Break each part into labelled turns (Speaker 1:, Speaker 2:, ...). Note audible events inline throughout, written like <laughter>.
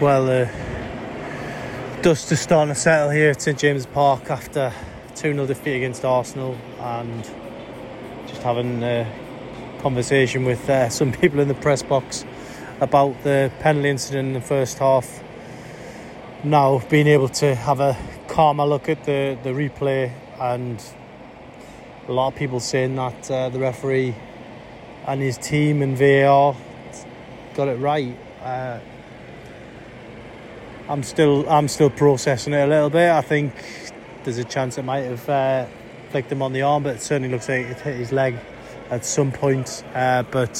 Speaker 1: Well, uh, dust is starting to settle here at St James's Park after 2 0 defeat against Arsenal and just having a conversation with uh, <laughs> some people in the press box about the penalty incident in the first half. Now, being able to have a calmer look at the, the replay, and a lot of people saying that uh, the referee and his team and VAR got it right. Uh, I'm still I'm still processing it a little bit. I think there's a chance it might have uh, flicked him on the arm, but it certainly looks like it hit his leg at some point. Uh, but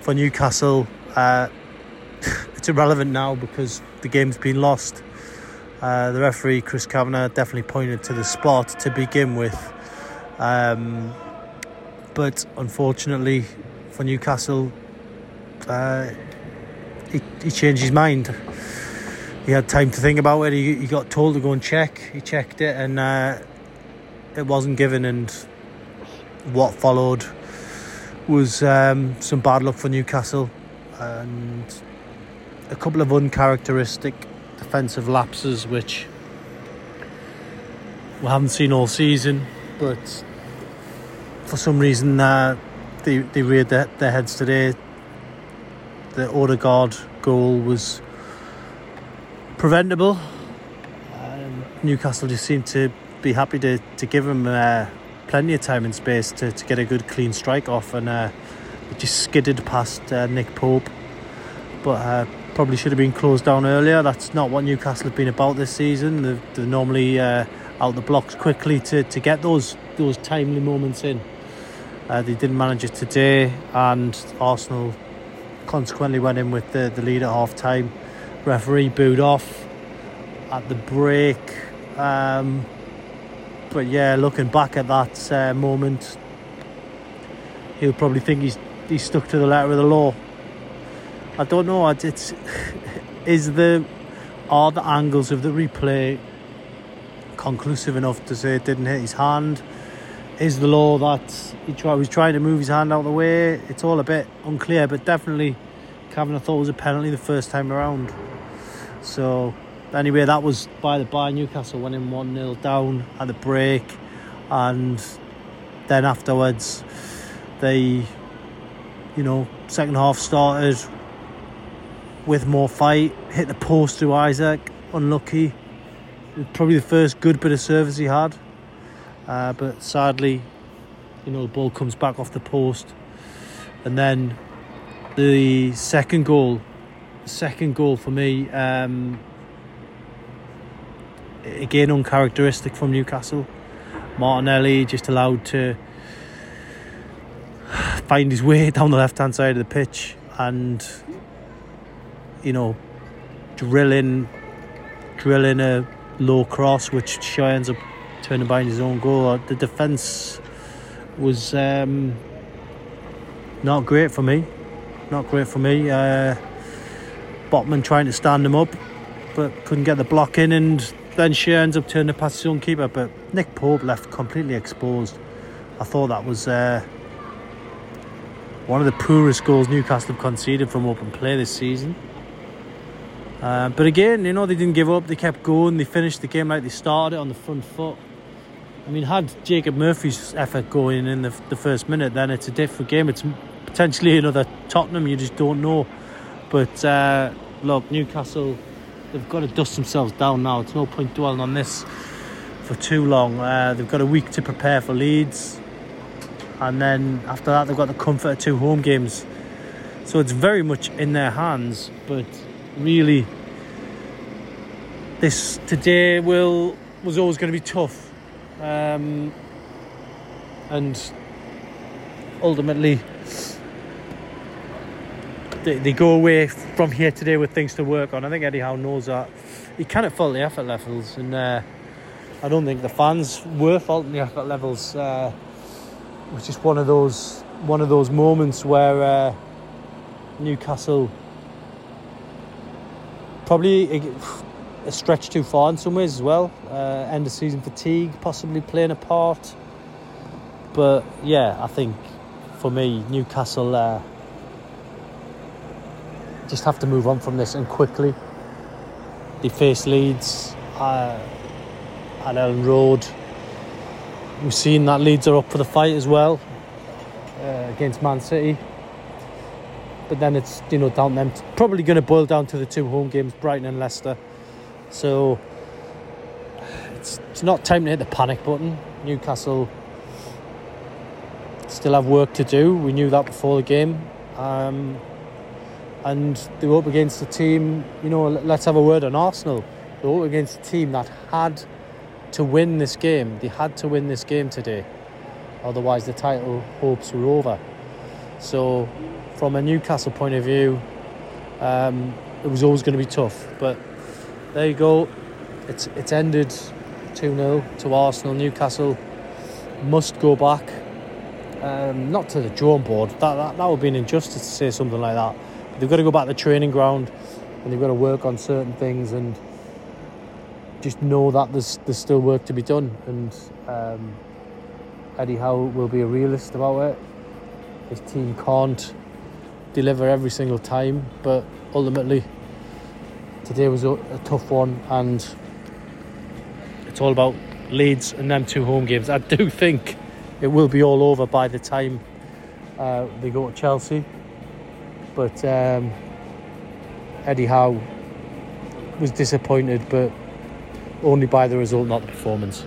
Speaker 1: for Newcastle, uh, <laughs> it's irrelevant now because the game's been lost. Uh, the referee Chris Kavanagh definitely pointed to the spot to begin with, um, but unfortunately for Newcastle, uh, he, he changed his mind he had time to think about it. He, he got told to go and check. He checked it, and uh, it wasn't given. And what followed was um, some bad luck for Newcastle and a couple of uncharacteristic defensive lapses, which we haven't seen all season. But for some reason, uh, they they reared their, their heads today. The Odegaard goal was preventable. Um, Newcastle just seemed to be happy to, to give him uh, plenty of time and space to, to get a good clean strike off, and uh, just skidded past uh, Nick Pope. But uh, probably should have been closed down earlier. That's not what Newcastle have been about this season. They're, they're normally uh, out the blocks quickly to, to get those those timely moments in. Uh, they didn't manage it today, and Arsenal consequently went in with the, the lead at half time referee booed off at the break. Um, but yeah, looking back at that uh, moment, he'll probably think he's he's stuck to the letter of the law. I don't know. It's <laughs> is the are the angles of the replay conclusive enough to say it didn't hit his hand? Is the law that he try, was trying to move his hand out of the way? It's all a bit unclear, but definitely Kavanagh thought was a penalty the first time around. So anyway, that was by the by. Newcastle went in 1 0 down at the break, and then afterwards, they, you know, second half started with more fight, hit the post to Isak, unlucky. Probably the first good bit of service he had, uh, but sadly, you know, the ball comes back off the post, and then the second goal second goal for me, um, again uncharacteristic from Newcastle. Martinelli just allowed to find his way <laughs> down the left hand side of the pitch and you know drilling drilling a low cross which Schar ends up turning behind his own goal. The defence was um, not great for me. Not great for me. Uh, Botman trying to stand him up, but couldn't get the block in, and then she ends up turning past his own keeper. But Nick Pope left completely exposed. I thought that was uh, one of the poorest goals Newcastle have conceded from open play this season. Uh, but again, you know, they didn't give up, they kept going, they finished the game like they started it on the front foot. I mean, had Jacob Murphy's effort going in the, the first minute, then it's a different game. It's potentially another Tottenham, you just don't know. But uh, look, Newcastle, they've got to dust themselves down now. It's no point dwelling on this for too long. Uh, they've got a week to prepare for Leeds, and then after that, they've got the comfort of two home games. So it's very much in their hands. But really, this today will was always going to be tough, um, and ultimately they, they go away from here today with things to work on. I think Eddie Howe knows that. He cannot fault the effort levels, and uh, I don't think the fans were faulting the effort levels. Uh, it was just one of those one of those moments where uh, Newcastle probably a stretch too far in some ways as well. Uh, end of season fatigue possibly playing a part. But yeah, I think for me, Newcastle uh, just have to move on from this and quickly. They face Leeds uh, at Elland Road. We've seen that Leeds are up for the fight as well uh, against Man City. But then it's you know down them probably going to boil down to the two home games, Brighton and Leicester. So it's, it's not time to hit the panic button. Newcastle still have work to do. We knew that before the game. Um, and they were up against a team, you know, let's have a word on Arsenal. They were up against a team that had to win this game. They had to win this game today. Otherwise, the title hopes were over. So, from a Newcastle point of view, um, it was always going to be tough. But there you go. It's it's ended 2 0 to Arsenal. Newcastle must go back. Um, not to the drawing board. That, that that would be an injustice to say something like that. They've got to go back to the training ground and they've got to work on certain things and just know that there's there's still work to be done. And um, Eddie Howe will be a realist about it. His team can't deliver every single time, but ultimately today was a, a tough one, and it's all about Leeds and them two home games. I do think it will be all over by the time uh, they go to Chelsea, but um, Eddie Howe was disappointed, but only by the result, not the performance.